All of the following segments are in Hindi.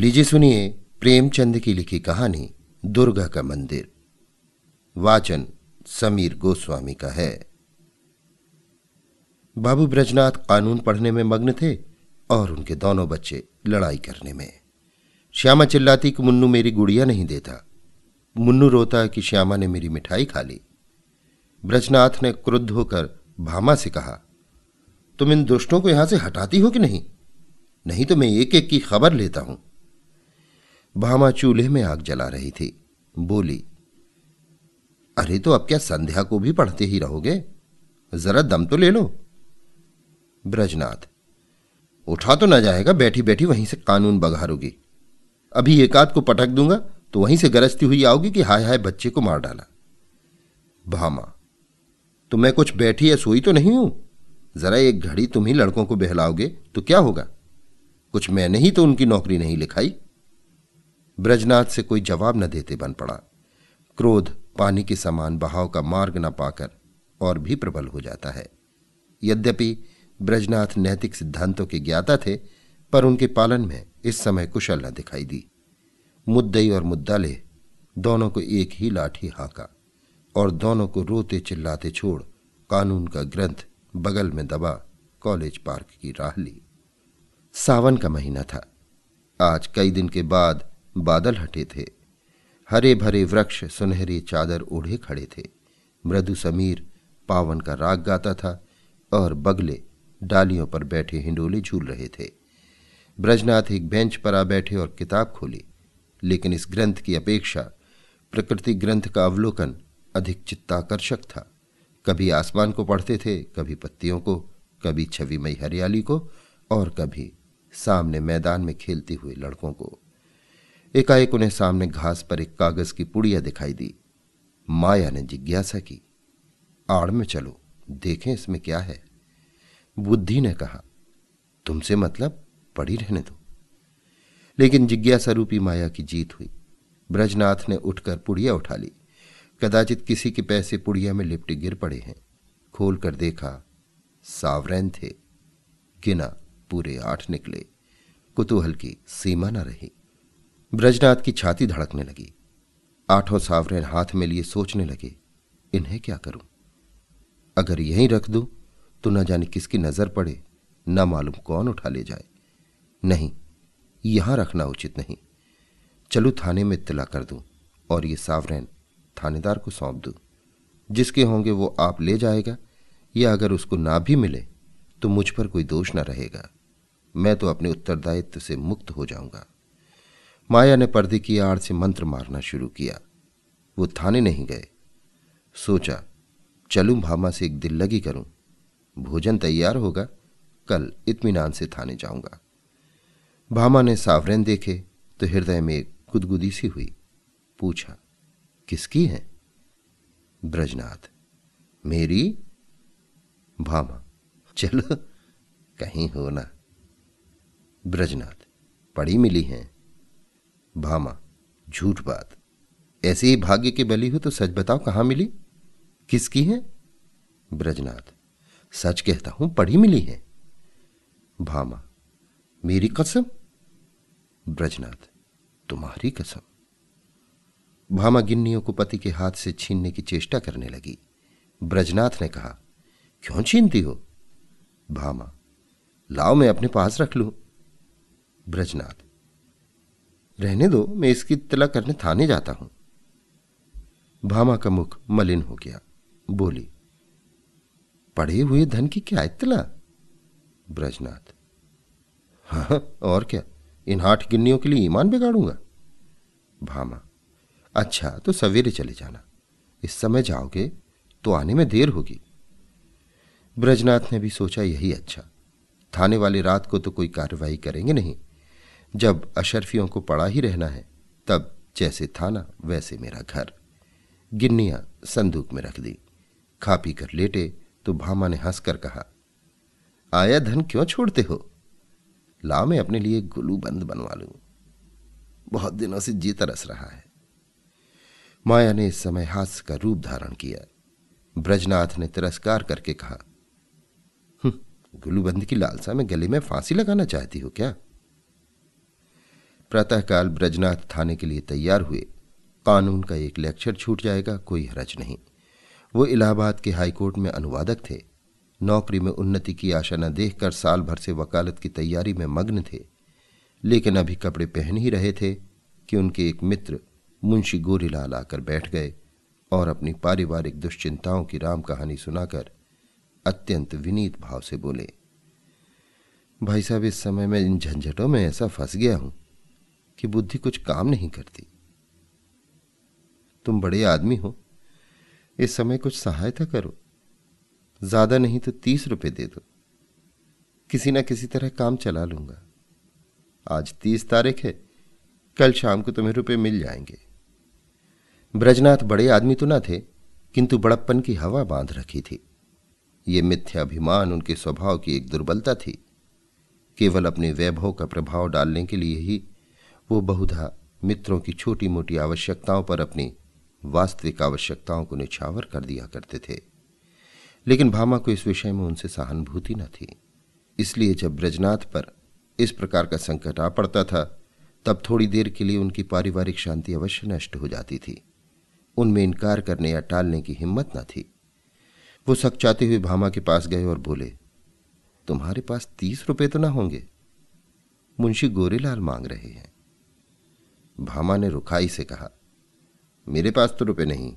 लीजिए सुनिए प्रेमचंद की लिखी कहानी दुर्गा का मंदिर। वाचन समीर गोस्वामी का है। बाबू ब्रजनाथ कानून पढ़ने में मग्न थे और उनके दोनों बच्चे लड़ाई करने में। श्यामा चिल्लाती कि मुन्नू मेरी गुड़िया नहीं देता। मुन्नू रोता कि श्यामा ने मेरी मिठाई खा ली। ब्रजनाथ ने क्रुद्ध होकर भामा से कहा, तुम इन दुष्टों को यहाँ से हटाती हो कि नहीं? नहीं तो मैं एक एक की खबर लेता हूँ। भामा चूल्हे में आग जला रही थी। बोली, अरे तो अब क्या संध्या को भी पढ़ते ही रहोगे? जरा दम तो ले लो। ब्रजनाथ, उठा तो ना जाएगा बैठी बैठी वहीं से कानून बघारोगी। अभी एक आध को पटक दूँगा तो वहीं से गरजती हुई आओगी कि हाय हाय बच्चे को मार डाला। भामा तो मैं कुछ बैठी या सोई तो नहीं हूँ? जरा एक घड़ी तुम ही लड़कों को बहलाओगे तो क्या होगा? कुछ मैंने ही तो उनकी नौकरी नहीं लिखाई। ब्रजनाथ से कोई जवाब न देते बन पड़ा। क्रोध पानी के समान बहाव का मार्ग न पाकर और भी प्रबल हो जाता है। यद्यपि ब्रजनाथ नैतिक सिद्धांतों के ज्ञाता थे, पर उनके पालन में इस समय कुशल न दिखाई दी। मुद्दई और मुद्दाले दोनों को एक ही लाठी हाका और दोनों को रोते चिल्लाते छोड़ कानून का ग्रंथ बगल में दबा कॉलेज पार्क की राह ली। सावन का महीना था। आज कई दिन के बाद बादल हटे थे। हरे भरे वृक्ष सुनहरी चादर ओढ़े खड़े थे। मृदु समीर पावन का राग गाता था और बगले डालियों पर बैठे हिंडोले झूल रहे थे। ब्रजनाथ एक बेंच पर आ बैठे और किताब खोली, लेकिन इस ग्रंथ की अपेक्षा प्रकृति ग्रंथ का अवलोकन अधिक चित्ताकर्षक था। कभी आसमान को पढ़ते थे, कभी पत्तियों को, कभी छविमयी हरियाली को और कभी सामने मैदान में खेलते हुए लड़कों को। एकाएक उन्हें सामने घास पर एक कागज़ की पुड़िया दिखाई दी। माया ने जिज्ञासा की, आड़ में चलो, देखें इसमें क्या है। बुद्धि ने कहा, तुमसे मतलब पड़ी रहने दो। लेकिन जिज्ञासा रूपी माया की जीत हुई। ब्रजनाथ ने उठकर पुड़िया उठा ली। कदाचित किसी के पैसे पुड़िया में लिपटे गिर पड़े हैं। खोल कर देखा, सावरैन थे। गिना पूरे आठ निकले। कुतूहल की सीमा न रही। ब्रजनाथ की छाती धड़कने लगी। आठों सावरैन हाथ में लिए सोचने लगे, इन्हें क्या करूँ? अगर यहीं रख दूँ तो न जाने किसकी नज़र पड़े, न मालूम कौन उठा ले जाए। नहीं, यहाँ रखना उचित नहीं। चलो थाने में इतला कर दूँ और ये सावरैन थानेदार को सौंप दूँ। जिसके होंगे वो आप ले जाएगा, या अगर उसको ना भी मिले तो मुझ पर कोई दोष न रहेगा। मैं तो अपने उत्तरदायित्व से मुक्त हो जाऊँगा। माया ने पर्दे की आड़ से मंत्र मारना शुरू किया। वो थाने नहीं गए। सोचा, चलूँ भामा से एक दिल लगी करूँ। भोजन तैयार होगा, कल इत्मीनान से थाने जाऊँगा। भामा ने सावरन देखे तो हृदय में गुदगुदी सी हुई। पूछा, किसकी है? ब्रजनाथ, मेरी? भामा, चलो, कहीं हो ना। ब्रजनाथ, पड़ी मिली हैं। भामा, झूठ बात। ऐसे ही भाग्य की बली हो तो सच बताओ कहाँ मिली? किसकी है? ब्रजनाथ, सच कहता हूँ पढ़ी मिली है। भामा, मेरी कसम? ब्रजनाथ, तुम्हारी कसम। भामा गिन्नियों को पति के हाथ से छीनने की चेष्टा करने लगी। ब्रजनाथ ने कहा, क्यों छीनती हो? भामा, लाओ मैं अपने पास रख लू। ब्रजनाथ रहने दो, मैं इसकी इतला करने थाने जाता हूँ। भामा का मुख मलिन हो गया। बोली पड़े हुए धन की क्या इतला ब्रजनाथ हाँ और क्या? इन हाठ गिन्नियों के लिए ईमान बिगाड़ूँगा? भामा अच्छा तो सवेरे चले जाना। इस समय जाओगे तो आने में देर होगी। ब्रजनाथ ने भी सोचा यही अच्छा। थाने वाली रात को तो कोई कार्रवाई करेंगे नहीं। जब अशरफियों को पड़ा ही रहना है, तब जैसे थाना, वैसे मेरा घर। गिन्नियाँ संदूक में रख दी। खा पी कर लेटे तो भामा ने हंसकर कहा, आया धन क्यों छोड़ते हो? ला मैं अपने लिए गुलू बंद बनवा लू। बहुत दिनों से जी तरस रहा है। माया ने इस समय हास्य का रूप धारण किया। ब्रजनाथ ने तिरस्कार करके कहा गुलूबंद की लालसा में गले में फांसी लगाना चाहती हो क्या? प्रातःकाल ब्रजनाथ थाने के लिए तैयार हुए। कानून का एक लेक्चर छूट जाएगा, कोई हरज नहीं। वो इलाहाबाद के हाईकोर्ट में अनुवादक थे। नौकरी में उन्नति की आशा न देखकर साल भर से वकालत की तैयारी में मग्न थे। लेकिन अभी कपड़े पहन ही रहे थे कि उनके एक मित्र मुंशी गोरीलाल आकर बैठ गए और अपनी पारिवारिक दुश्चिंताओं की राम कहानी सुनाकर अत्यंत विनीत भाव से बोले, भाई साहब, इस समय में इन झंझटों में ऐसा फंस गया हूँ। कि बुद्धि कुछ काम नहीं करती। तुम बड़े आदमी हो, इस समय कुछ सहायता करो। ज़्यादा नहीं तो तीस रुपए दे दो। किसी ना किसी तरह काम चला लूँगा। आज तीस तारीख है, कल शाम को तुम्हें रुपए मिल जाएँगे। ब्रजनाथ बड़े आदमी तो ना थे, किंतु बड़प्पन की हवा बाँध रखी थी। ये मिथ्याभिमान उनके स्वभाव की एक दुर्बलता थी। केवल अपने वैभव का प्रभाव डालने के लिए ही वो बहुधा मित्रों की छोटी मोटी आवश्यकताओं पर अपनी वास्तविक आवश्यकताओं को निछावर कर दिया करते थे। लेकिन भामा को इस विषय में उनसे सहानुभूति न थी। इसलिए जब ब्रजनाथ पर इस प्रकार का संकट आ पड़ता था, तब थोड़ी देर के लिए उनकी पारिवारिक शांति अवश्य नष्ट हो जाती थी। उनमें इनकार करने या टालने की हिम्मत न थी। वो सकचाते हुए भामा के पास गए और बोले, तुम्हारे पास तीस रुपए तो ना होंगे। मुंशी गोरेलाल मांग रहे हैं। भामा ने रुखाई से कहा, मेरे पास तो रुपए नहीं,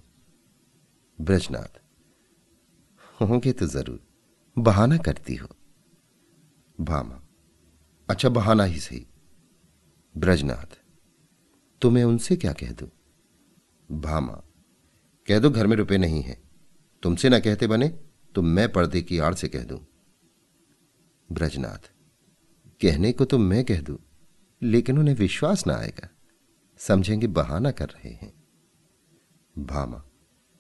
ब्रजनाथ। होंगे तो ज़रूर, बहाना करती हो। भामा अच्छा बहाना ही सही। ब्रजनाथ तो मैं उनसे क्या कह दू? भामा, कह दो, घर में रुपए नहीं है। तुमसे ना कहते बने तो मैं पर्दे की आड़ से कह दूँ। ब्रजनाथ, कहने को तो मैं कह दूँ, लेकिन उन्हें विश्वास ना आएगा। समझेंगे बहाना कर रहे हैं। भामा,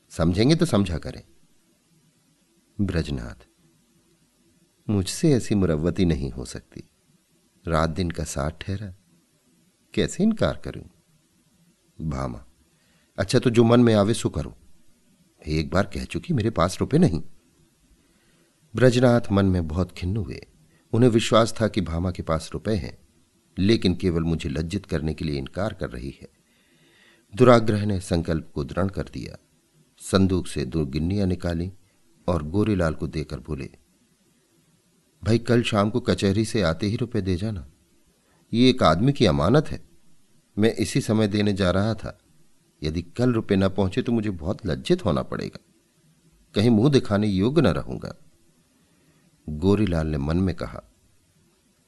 समझेंगे तो समझा करें। ब्रजनाथ, मुझसे ऐसी मुरवती नहीं हो सकती। रात दिन का साथ ठहरा, कैसे इनकार करूँ? भामा अच्छा तो जो मन में आवे सो करो। एक बार कह चुकी मेरे पास रुपए नहीं। ब्रजनाथ मन में बहुत खिन्न हुए। उन्हें विश्वास था कि भामा के पास रुपए हैं। लेकिन केवल मुझे लज्जित करने के लिए इनकार कर रही है। दुराग्रह ने संकल्प को दृढ़ कर दिया। संदूक से दो गिन्नियाँ निकाली और गोरीलाल को देकर बोले, भाई, कल शाम को कचहरी से आते ही रुपए दे जाना। ये एक आदमी की अमानत है। मैं इसी समय देने जा रहा था। यदि कल रुपए न पहुँचे तो मुझे बहुत लज्जित होना पड़ेगा। कहीं मुँह दिखाने योग्य न रहूँगा। गोरीलाल ने मन में कहा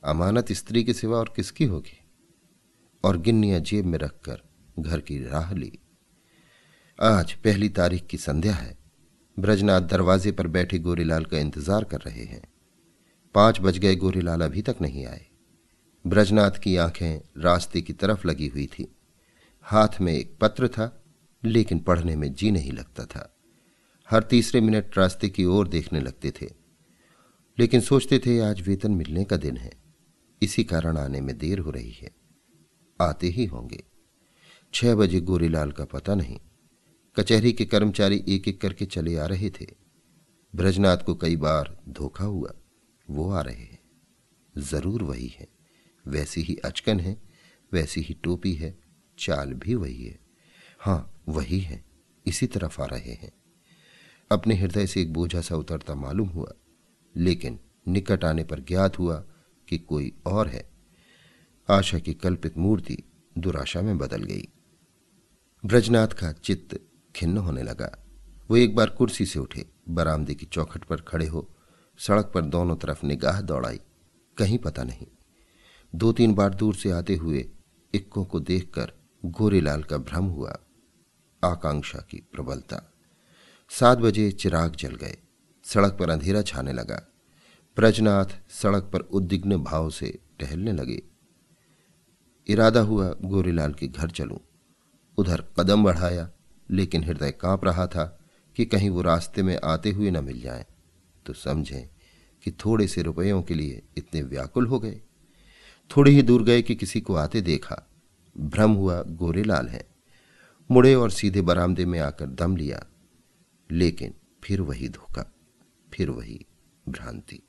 अमानत स्त्री के सिवा और किसकी होगी? और गिन्नियाँ जेब में रखकर घर की राह ली। आज पहली तारीख की संध्या है। ब्रजनाथ दरवाजे पर बैठे गोरीलाल का इंतज़ार कर रहे हैं। पाँच बज गए, गोरीलाल अभी तक नहीं आए। ब्रजनाथ की आँखें रास्ते की तरफ़ लगी हुई थी। हाथ में एक पत्र था, लेकिन पढ़ने में जी नहीं लगता था। हर तीसरे मिनट रास्ते की ओर देखने लगते थे। लेकिन सोचते थे आज वेतन मिलने का दिन है। इसी कारण आने में देर हो रही है। आते ही होंगे। छह बजे गोरीलाल का पता नहीं। कचहरी के कर्मचारी एक एक करके चले आ रहे थे। ब्रजनाथ को कई बार धोखा हुआ। वो आ रहे हैं। ज़रूर वही है। वैसी ही अचकन है, वैसी ही टोपी है, चाल भी वही है। हाँ वही है। इसी तरफ़ आ रहे हैं। अपने हृदय से एक बोझा सा उतरता मालूम हुआ। लेकिन निकट आने पर ज्ञात हुआ कि कोई और है। आशा की कल्पित मूर्ति दुराशा में बदल गई। ब्रजनाथ का चित्त खिन्न होने लगा। वो एक बार कुर्सी से उठे, बरामदे की चौखट पर खड़े हो, सड़क पर दोनों तरफ़ निगाह दौड़ाई। कहीं पता नहीं। दो तीन बार दूर से आते हुए इक्कों को देखकर गोरेलाल का भ्रम हुआ। आकांक्षा की प्रबलता। सात बजे चिराग जल गए। सड़क पर अंधेरा छाने लगा। ब्रजनाथ सड़क पर उद्विग्न भाव से टहलने लगे। इरादा हुआ, गोरीलाल के घर चलूँ। उधर कदम बढ़ाया, लेकिन हृदय काँप रहा था कि कहीं वो रास्ते में आते हुए न मिल जाए। तो समझें कि थोड़े से रुपयों के लिए इतने व्याकुल हो गए। थोड़ी ही दूर गए कि किसी को आते देखा। भ्रम हुआ, गोरेलाल है। मुड़े और सीधे बरामदे में आकर दम लिया। लेकिन फिर वही धोखा, फिर वही भ्रांति।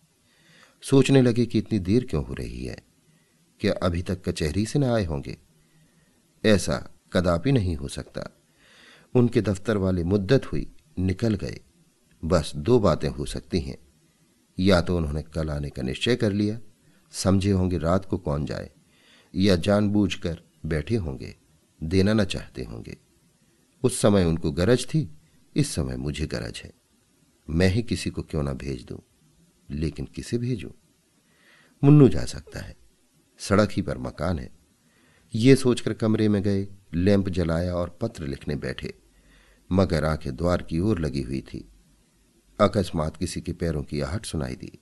सोचने लगे कि इतनी देर क्यों हो रही है? क्या अभी तक कचहरी से न आए होंगे? ऐसा कदापि नहीं हो सकता। उनके दफ्तर वाले मुद्दत हुई, निकल गए। बस दो बातें हो सकती हैं। या तो उन्होंने कल आने का निश्चय कर लिया, समझे होंगे रात को कौन जाए, या जानबूझकर बैठे होंगे, देना न चाहते होंगे। उस समय उनको गरज थी, इस समय मुझे गरज है। मैं ही किसी को क्यों ना भेज दूँ? लेकिन किसे भेजूं? मुन्नू जा सकता है। सड़क ही पर मकान है। ये सोचकर कमरे में गए, लैंप जलाया और पत्र लिखने बैठे। मगर आँखें द्वार की ओर लगी हुई थी। अकस्मात किसी के पैरों की आहट सुनाई दी।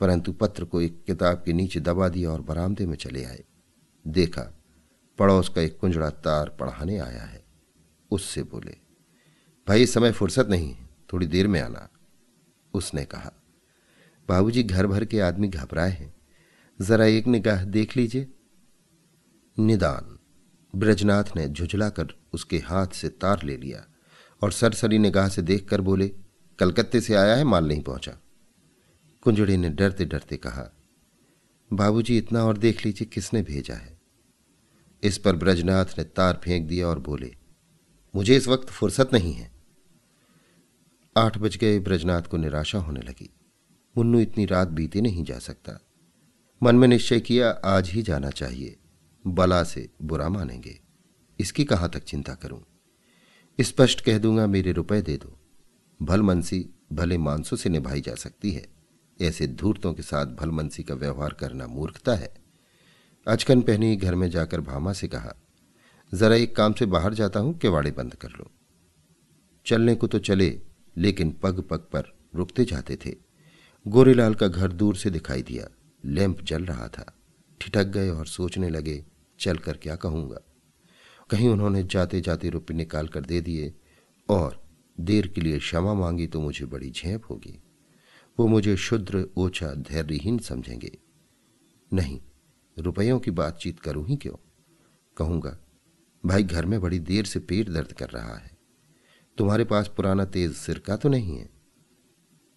परंतु पत्र को एक किताब के नीचे दबा दिया और बरामदे में चले आए। देखा, पड़ोस का एक कुंजड़ा तार पढ़ाने आया है। उससे बोले, भाई, समय फुर्सत नहीं थोड़ी देर में आना। उसने कहा बाबूजी घर भर के आदमी घबराए हैं। जरा एक निगाह देख लीजिए। निदान। ब्रजनाथ ने झुझलाकर उसके हाथ से तार ले लिया और सरसरी निगाह से देखकर बोले, कलकत्ते से आया है, माल नहीं पहुँचा। कुंजड़ी ने डरते डरते कहा, बाबूजी इतना और देख लीजिए किसने भेजा है? इस पर ब्रजनाथ ने तार फेंक दिया और बोले, मुझे इस वक्त फुर्सत नहीं है। आठ बज गए, ब्रजनाथ को निराशा होने लगी। मुन्नू इतनी रात बीते नहीं जा सकता। मन में निश्चय किया, आज ही जाना चाहिए। बला से बुरा मानेंगे। इसकी कहाँ तक चिंता करूँ? स्पष्ट कह दूँगा, मेरे रुपए दे दो। भलमनसी भले मानसों से निभाई जा सकती है। ऐसे धूर्तों के साथ भलमनसी का व्यवहार करना मूर्खता है। अचकन पहनी घर में जाकर भामा से कहा, जरा एक काम से बाहर जाता हूँ, केवाड़े बंद कर लो। चलने को तो चले, लेकिन पग पग पर रुकते जाते थे। गोरेलाल का घर दूर से दिखाई दिया। लैंप जल रहा था। ठिठक गए और सोचने लगे, चलकर क्या कहूँगा? कहीं उन्होंने जाते जाते रुपये निकाल कर दे दिए और देर के लिए क्षमा मांगी तो मुझे बड़ी झेप होगी। वो मुझे शुद्र, ओछा, धैर्यहीन समझेंगे। नहीं, रुपयों की बातचीत करूँ ही क्यों? कहूँगा, भाई घर में बड़ी देर से पेट दर्द कर रहा है। तुम्हारे पास पुराना तेज सिरका तो नहीं है?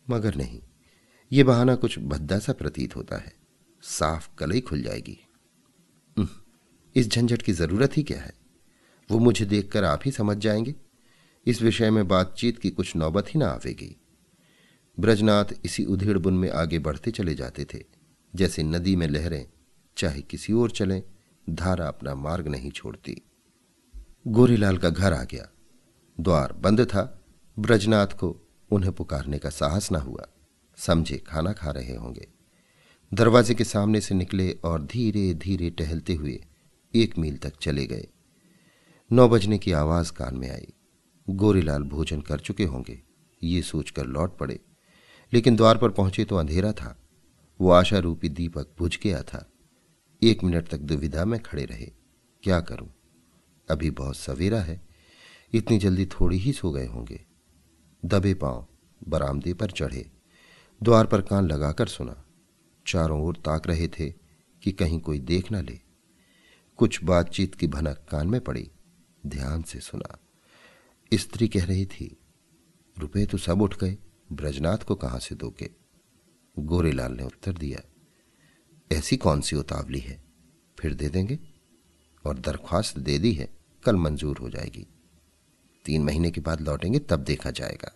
मगर नहीं ये बहाना कुछ भद्दा सा प्रतीत होता है। साफ़ कलई खुल जाएगी। इस झंझट की ज़रूरत ही क्या है? वो मुझे देखकर आप ही समझ जाएँगे। इस विषय में बातचीत की कुछ नौबत ही ना आवेगी। ब्रजनाथ इसी उधेड़ बुन में आगे बढ़ते चले जाते थे। जैसे नदी में लहरें, चाहे किसी ओर चलें, धारा अपना मार्ग नहीं छोड़ती। गोरीलाल का घर आ गया। द्वार बंद था। ब्रजनाथ को उन्हें पुकारने का साहस ना हुआ। समझे, खाना खा रहे होंगे। दरवाजे के सामने से निकले और धीरे धीरे टहलते हुए एक मील तक चले गए। नौ बजने की आवाज़ कान में आई। गोरीलाल भोजन कर चुके होंगे, ये सोचकर लौट पड़े। लेकिन द्वार पर पहुँचे तो अंधेरा था। वो आशा रूपी दीपक बुझ गया था। एक मिनट तक दुविधा में खड़े रहे। क्या करूँ? अभी बहुत सवेरा है। इतनी जल्दी थोड़ी ही सो गए होंगे। दबे पाँव बरामदे पर चढ़े। द्वार पर कान लगाकर सुना। चारों ओर ताक रहे थे कि कहीं कोई देख न ले। कुछ बातचीत की भनक कान में पड़ी। ध्यान से सुना। स्त्री कह रही थी, रुपए तो सब उठ गए, ब्रजनाथ को कहाँ से दोगे? गोरेलाल ने उत्तर दिया, ऐसी कौन सी उतावली है? फिर दे देंगे। और दरख्वास्त दे दी है, कल मंजूर हो जाएगी। तीन महीने के बाद लौटेंगे, तब देखा जाएगा।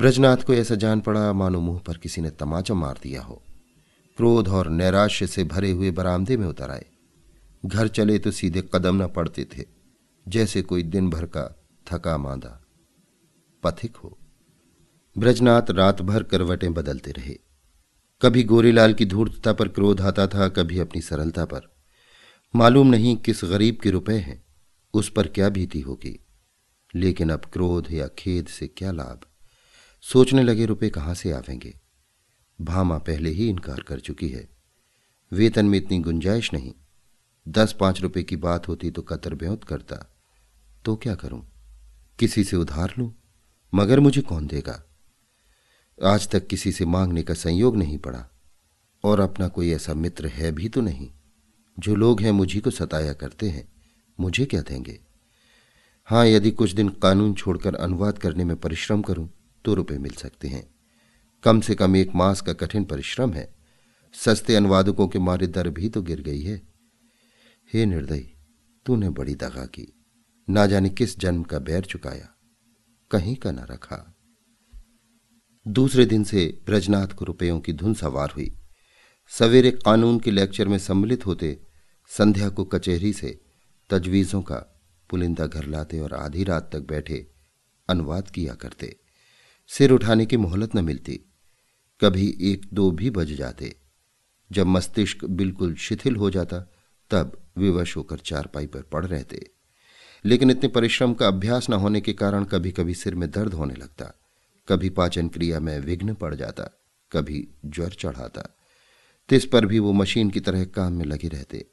ब्रजनाथ को ऐसा जान पड़ा, मानो मुँह पर किसी ने तमाचा मार दिया हो। क्रोध और नैराश्य से भरे हुए बरामदे में उतर आए। घर चले तो सीधे कदम न पड़ते थे, जैसे कोई दिन भर का थका मांदा। पथिक हो। ब्रजनाथ रात भर करवटें बदलते रहे। कभी गोरीलाल की धूर्तता पर क्रोध आता था, कभी अपनी सरलता पर। मालूम नहीं किस गरीब के रुपए हैं, उस पर क्या भीति होगी। लेकिन अब क्रोध या खेद से क्या लाभ? सोचने लगे, रुपए कहाँ से आवेंगे? भामा पहले ही इनकार कर चुकी है। वेतन में इतनी गुंजाइश नहीं। दस पाँच रुपए की बात होती तो कतर ब्योत करता। तो क्या करूँ? किसी से उधार लूँ? मगर मुझे कौन देगा? आज तक किसी से मांगने का संयोग नहीं पड़ा। और अपना कोई ऐसा मित्र है भी तो नहीं। जो लोग हैं मुझी को सताया करते हैं। मुझे क्या देंगे? हाँ यदि कुछ दिन कानून छोड़कर अनुवाद करने में परिश्रम करूँ तो रुपए मिल सकते हैं। कम से कम एक मास का कठिन परिश्रम है। सस्ते अनुवादकों के मारे दर भी तो गिर गई है। हे निर्दयी, तूने बड़ी दगा की। ना जाने किस जन्म का बैर चुकाया। कहीं का न रखा। दूसरे दिन से ब्रजनाथ को रुपयों की धुन सवार हुई। सवेरे कानून के लेक्चर में सम्मिलित होते संध्या को कचहरी से तजवीज़ों का पुलिंदा घर लाते और आधी रात तक बैठे अनुवाद किया करते। सिर उठाने की मोहलत न मिलती। कभी एक दो भी बज जाते। जब मस्तिष्क बिल्कुल शिथिल हो जाता, तब विवश होकर चारपाई पर पड़ रहते। लेकिन इतने परिश्रम का अभ्यास न होने के कारण कभी कभी सिर में दर्द होने लगता। कभी पाचन क्रिया में विघ्न पड़ जाता, कभी ज्वर चढ़ाता। तिस पर भी वो मशीन की तरह काम में लगे रहते।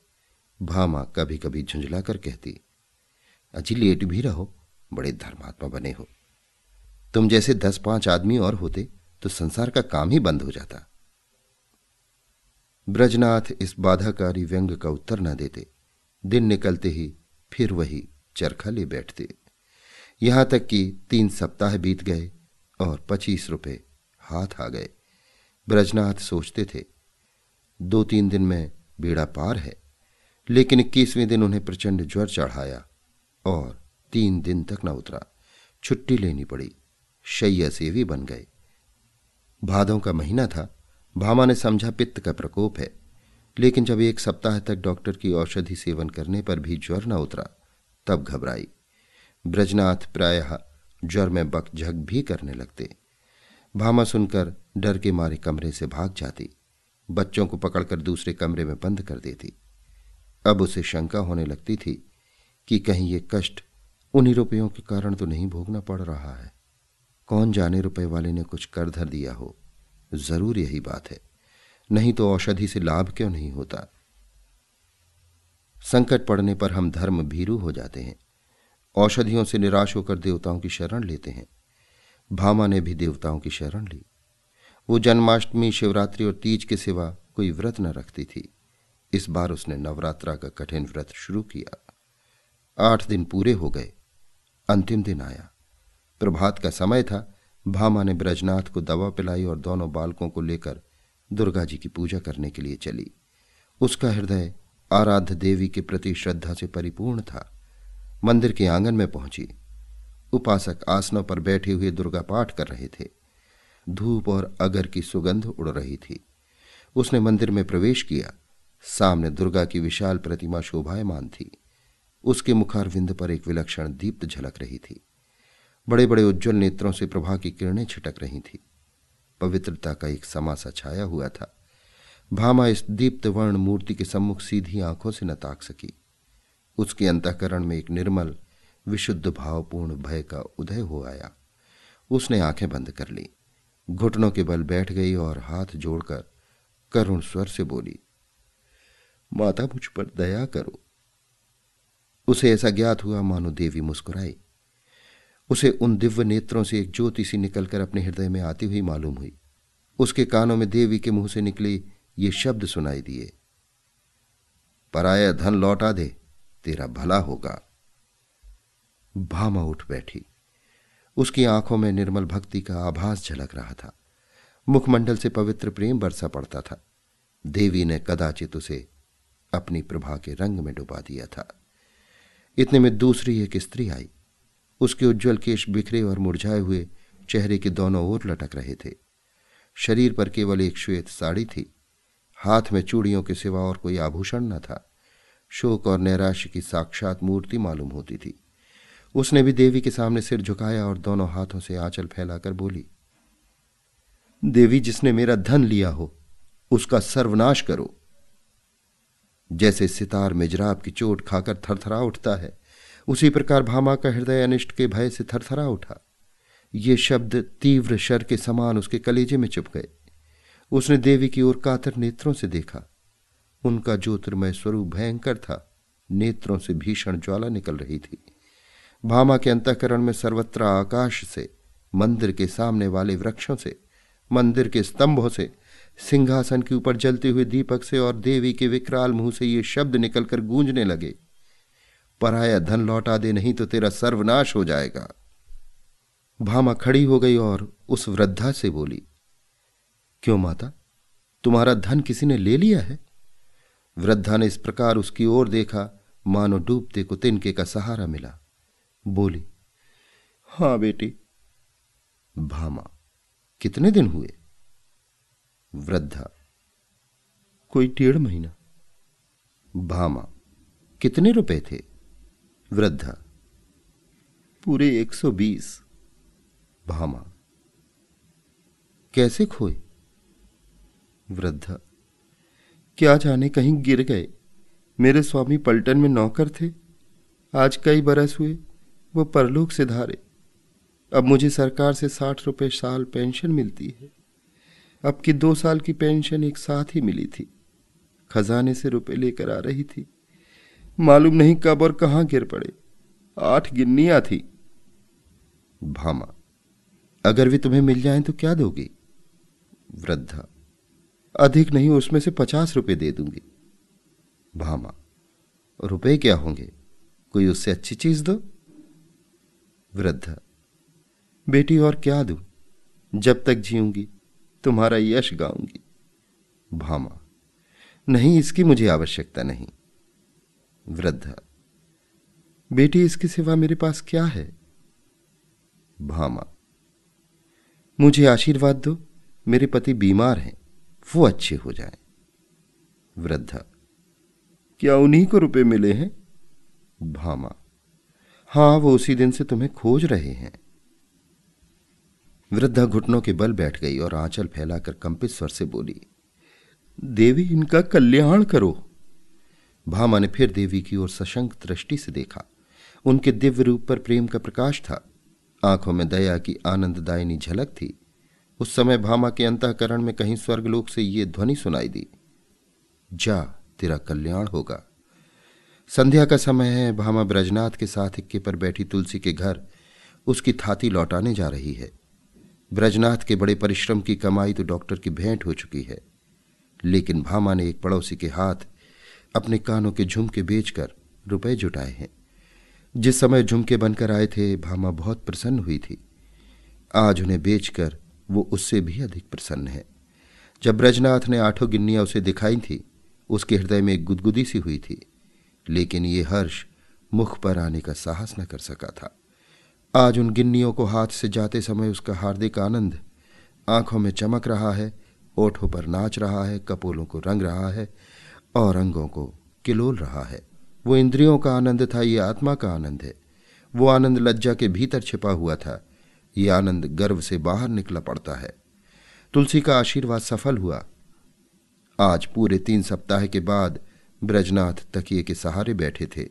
भामा कभी कभी झुंझला कर कहती, अजी लेट भी रहो, बड़े धर्मात्मा बने हो। तुम जैसे दस पाँच आदमी और होते तो संसार का काम ही बंद हो जाता। ब्रजनाथ इस बाधाकारी व्यंग का उत्तर न देते। दिन निकलते ही फिर वही चरखा ले बैठते। यहाँ तक कि तीन सप्ताह बीत गए और पच्चीस रुपए हाथ आ गए। ब्रजनाथ सोचते थे, दो तीन दिन में बेड़ा पार है, लेकिन इक्कीसवें दिन उन्हें प्रचंड ज्वर चढ़ाया और तीन दिन तक न उतरा। छुट्टी लेनी पड़ी। शैया सेवी बन गए। भादों का महीना था। भामा ने समझा पित्त का प्रकोप है। लेकिन जब एक सप्ताह तक डॉक्टर की औषधि सेवन करने पर भी ज्वर न उतरा, तब घबराई। ब्रजनाथ प्रायः ज्वर में बकझक भी करने लगते। भामा सुनकर डर के मारे कमरे से भाग जाती। बच्चों को पकड़कर दूसरे कमरे में बंद कर देती। अब उसे शंका होने लगती थी कि कहीं ये कष्ट उन्हीं रुपयों के कारण तो नहीं भोगना पड़ रहा है। कौन जाने रुपए वाले ने कुछ कर धर दिया हो? ज़रूर यही बात है। नहीं तो औषधि से लाभ क्यों नहीं होता? संकट पड़ने पर हम धर्म भीरू हो जाते हैं। औषधियों से निराश होकर देवताओं की शरण लेते हैं। भामा ने भी देवताओं की शरण ली। वो जन्माष्टमी, शिवरात्रि और तीज के सिवा कोई व्रत न रखती थी। इस बार उसने नवरात्रा का कठिन व्रत शुरू किया। आठ दिन पूरे हो गए। अंतिम दिन आया। प्रभात का समय था। भामा ने ब्रजनाथ को दवा पिलाई और दोनों बालकों को लेकर दुर्गा जी की पूजा करने के लिए चली। उसका हृदय आराध्य देवी के प्रति श्रद्धा से परिपूर्ण था। मंदिर के आँगन में पहुँची। उपासक आसनों पर बैठे हुए दुर्गा पाठ कर रहे थे। धूप और अगर की सुगंध उड़ रही थी। उसने मंदिर में प्रवेश किया। सामने दुर्गा की विशाल प्रतिमा शोभायमान थी। उसके मुखारविंद पर एक विलक्षण दीप्त झलक रही थी। बड़े बड़े उज्जवल नेत्रों से प्रभा की किरणें छिटक रही थी। पवित्रता का एक समासा छाया हुआ था। भामा इस दीप्त वर्ण मूर्ति के सम्मुख सीधी आँखों से न ताक सकी। उसके अंतकरण में एक निर्मल, विशुद्ध, भावपूर्ण भय का उदय हो आया। उसने आँखें बंद कर ली। घुटनों के बल बैठ गई और हाथ जोड़कर करुण स्वर से बोली, माता, मुझ पर दया करो। उसे ऐसा ज्ञात हुआ मानो देवी मुस्कुराई। उसे उन दिव्य नेत्रों से एक ज्योति सी निकलकर अपने हृदय में आती हुई मालूम हुई। उसके कानों में देवी के मुँह से निकले ये शब्द सुनाई दिए। पराया धन लौटा दे, तेरा भला होगा। भामा उठ बैठी। उसकी आँखों में निर्मल भक्ति का आभास झलक रहा था। मुखमंडल से पवित्र प्रेम बरसा पड़ता था। देवी ने कदाचित उसे अपनी प्रभा के रंग में डुबा दिया था। इतने में दूसरी एक स्त्री आई। उसके उज्जवल केश बिखरे और मुरझाए हुए चेहरे के दोनों ओर लटक रहे थे। शरीर पर केवल एक श्वेत साड़ी थी। हाथ में चूड़ियों के सिवा और कोई आभूषण न था। शोक और नैराश्य की साक्षात मूर्ति मालूम होती थी। उसने भी देवी के सामने सिर झुकाया और दोनों हाथों से आंचल फैलाकर बोली, देवी, जिसने मेरा धन लिया हो, उसका सर्वनाश करो। जैसे सितार मिजराब की चोट खाकर थरथरा उठता है उसी प्रकार भामा का हृदय अनिष्ट के भय से थरथरा उठा। ये शब्द तीव्र शर के समान उसके कलेजे में चुप गए। उसने देवी की ओर कातर नेत्रों से देखा। उनका ज्योतिर्मय स्वरूप भयंकर था। नेत्रों से भीषण ज्वाला निकल रही थी। भामा के अंतकरण में सर्वत्र आकाश से, मंदिर के सामने वाले वृक्षों से, मंदिर के स्तंभों से, सिंहासन के ऊपर जलते हुए दीपक से और देवी के विकराल मुँह से ये शब्द निकलकर गूंजने लगे। पराया धन लौटा दे नहीं तो तेरा सर्वनाश हो जाएगा। भामा खड़ी हो गई और उस वृद्धा से बोली, क्यों माता, तुम्हारा धन किसी ने ले लिया है? वृद्धा ने इस प्रकार उसकी ओर देखा, मानो डूबते को तिनके का सहारा मिला। बोली, हाँ बेटी। भामा, कितने दिन हुए? वृद्धा, कोई डेढ़ महीना। भामा, कितने रुपए थे? वृद्धा। पूरे एक सौ बीस भामा। कैसे खोए? वृद्धा। क्या जाने कहीं गिर गए? मेरे स्वामी पलटन में नौकर थे। आज कई बरस हुए, वो परलोक से धारे। अब मुझे सरकार से साठ रुपए साल पेंशन मिलती है। अब की दो साल की पेंशन एक साथ ही मिली थी। खजाने से रुपए लेकर आ रही थी। मालूम नहीं कब और कहाँ गिर पड़े। आठ गिन्निया थी। भामा, अगर वे तुम्हें मिल जाएँ तो क्या दोगी? वृद्धा, अधिक नहीं, उसमें से पचास रुपए दे दूँगी। भामा रुपए क्या होंगे? कोई उससे अच्छी चीज़ दो? वृद्धा, बेटी और क्या दू? जब तक जीऊँगी, तुम्हारा यश गाऊँगी। भामा, नहीं, इसकी मुझे आवश्यकता नहीं। वृद्धा। बेटी, इसके सिवा मेरे पास क्या है? भामा। मुझे आशीर्वाद दो, मेरे पति बीमार हैं, वो अच्छे हो जाएँ। वृद्धा। क्या उन्हीं को रुपए मिले हैं? भामा। हाँ, वो उसी दिन से तुम्हें खोज रहे हैं। वृद्धा घुटनों के बल बैठ गई और आंचल फैलाकर कंपित स्वर से बोली, देवी, इनका कल्याण करो। भामा ने फिर देवी की ओर सशंक दृष्टि से देखा। उनके दिव्य रूप पर प्रेम का प्रकाश था। आँखों में दया की आनंददायिनी झलक थी। उस समय भामा के अंतकरण में कहीं स्वर्गलोक से ये ध्वनि सुनाई दी। जा, तेरा कल्याण होगा। संध्या का समय है, भामा ब्रजनाथ के साथ इक्के पर बैठी तुलसी के घर, उसकी थाती लौटाने जा रही है। ब्रजनाथ के बड़े परिश्रम की कमाई तो डॉक्टर की भेंट हो चुकी है। लेकिन भामा ने एक पड़ोसी के हाथ अपने कानों के झुमके बेचकर रुपए जुटाए हैं। जिस समय झुमके बनकर आए थे, भामा बहुत प्रसन्न हुई थी। आज उन्हें बेचकर वो उससे भी अधिक प्रसन्न है। जब ब्रजनाथ ने आठों गिन्नियाँ उसे दिखाई थी, उसके हृदय में एक गुदगुदी सी हुई थी। लेकिन ये हर्ष मुख पर आने का साहस न कर सका था। आज उन गिन्नियों को हाथ से जाते समय उसका हार्दिक आनंद आँखों में चमक रहा है, ओठों पर नाच रहा है, कपोलों को रंग रहा है और अंगों को किलोल रहा है। वो इंद्रियों का आनंद था, ये आत्मा का आनंद है। वो आनंद लज्जा के भीतर छिपा हुआ था। ये आनंद गर्व से बाहर निकला पड़ता है। तुलसी का आशीर्वाद सफल हुआ। आज पूरे तीन सप्ताह के बाद ब्रजनाथ तकिए के सहारे बैठे थे।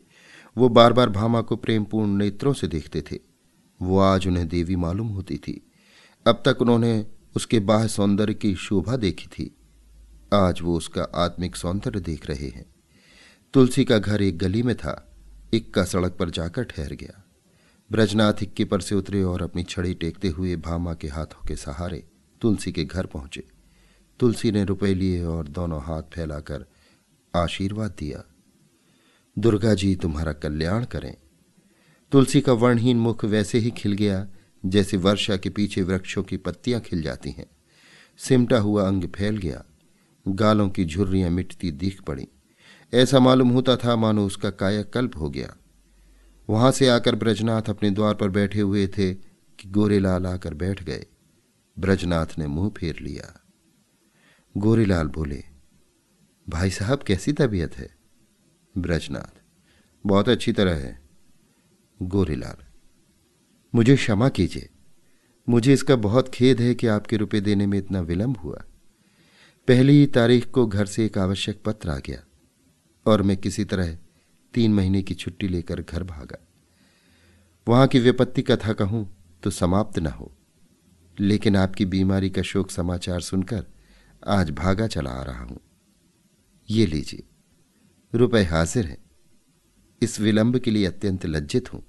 वो बार बार भामा को प्रेमपूर्ण नेत्रों से देखते थे। वो आज उन्हें देवी मालूम होती थी। अब तक उन्होंने उसके बाह्य सौंदर्य की शोभा देखी थी। आज वो उसका आत्मिक सौंदर्य देख रहे हैं। तुलसी का घर एक गली में था, इक्का सड़क पर जाकर ठहर गया। ब्रजनाथ इक्के पर से उतरे और अपनी छड़ी टेकते हुए भामा के हाथों के सहारे तुलसी के घर पहुँचे। तुलसी ने रुपए लिए और दोनों हाथ फैलाकर आशीर्वाद दिया। दुर्गा जी, तुम्हारा कल्याण करें। तुलसी का वर्णहीन मुख वैसे ही खिल गया, जैसे वर्षा के पीछे वृक्षों की पत्तियाँ खिल जाती हैं। सिमटा हुआ अंग फैल गया। गालों की झुर्रियाँ मिटती दिख पड़ी। ऐसा मालूम होता था मानो उसका कायाकल्प हो गया। वहाँ से आकर ब्रजनाथ अपने द्वार पर बैठे हुए थे कि गोरेलाल आकर बैठ गए। ब्रजनाथ ने मुँह फेर लिया। गोरेलाल बोले, भाई साहब, कैसी तबीयत है? ब्रजनाथ, बहुत अच्छी तरह है। गोरेलाल, मुझे क्षमा कीजिए। मुझे इसका बहुत खेद है कि आपके रुपए देने में इतना विलंब हुआ। पहली ही तारीख को घर से एक आवश्यक पत्र आ गया और मैं किसी तरह तीन महीने की छुट्टी लेकर घर भागा। वहाँ की विपत्ति कथा कहूँ तो समाप्त न हो, लेकिन आपकी बीमारी का शोक समाचार सुनकर आज भागा चला आ रहा हूँ। ये लीजिए, रुपए हाजिर है। इस विलंब के लिए अत्यंत लज्जित हूँ।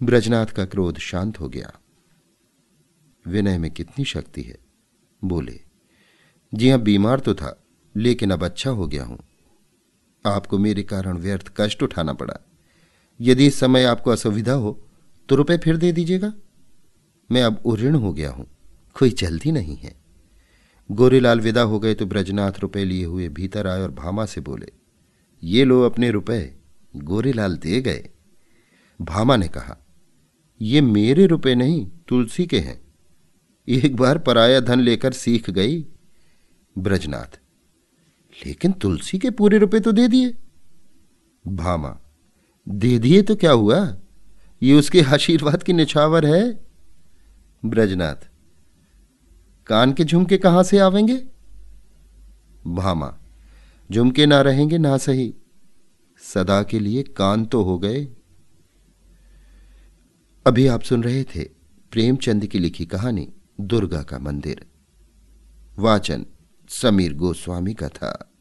ब्रजनाथ का क्रोध शांत हो गया। विनय में कितनी शक्ति है, बोले। जी हाँ, बीमार तो था, लेकिन अब अच्छा हो गया हूँ। आपको मेरे कारण व्यर्थ कष्ट उठाना पड़ा। यदि इस समय आपको असुविधा हो तो रुपए फिर दे दीजिएगा। मैं अब उऋण हो गया हूँ, कोई जल्दी नहीं है। गोरीलाल विदा हो गए तो ब्रजनाथ रुपए लिए हुए भीतर आए और भामा से बोले, ये लो अपने रुपए, गोरेलाल दे गए। भामा ने कहा, ये मेरे रुपए नहीं, तुलसी के हैं। एक बार पराया धन लेकर सीख गई ब्रजनाथ। लेकिन तुलसी के पूरे रुपए तो दे दिए। भामा, दे दिए तो क्या हुआ? ये उसके आशीर्वाद की निछावर है। ब्रजनाथ, कान के झुमके कहाँ से आवेंगे? भामा, झुमके ना रहेंगे ना सही। सदा के लिए कान तो हो गए। अभी आप सुन रहे थे प्रेमचंद की लिखी कहानी दुर्गा का मंदिर। वाचन समीर गोस्वामी का था।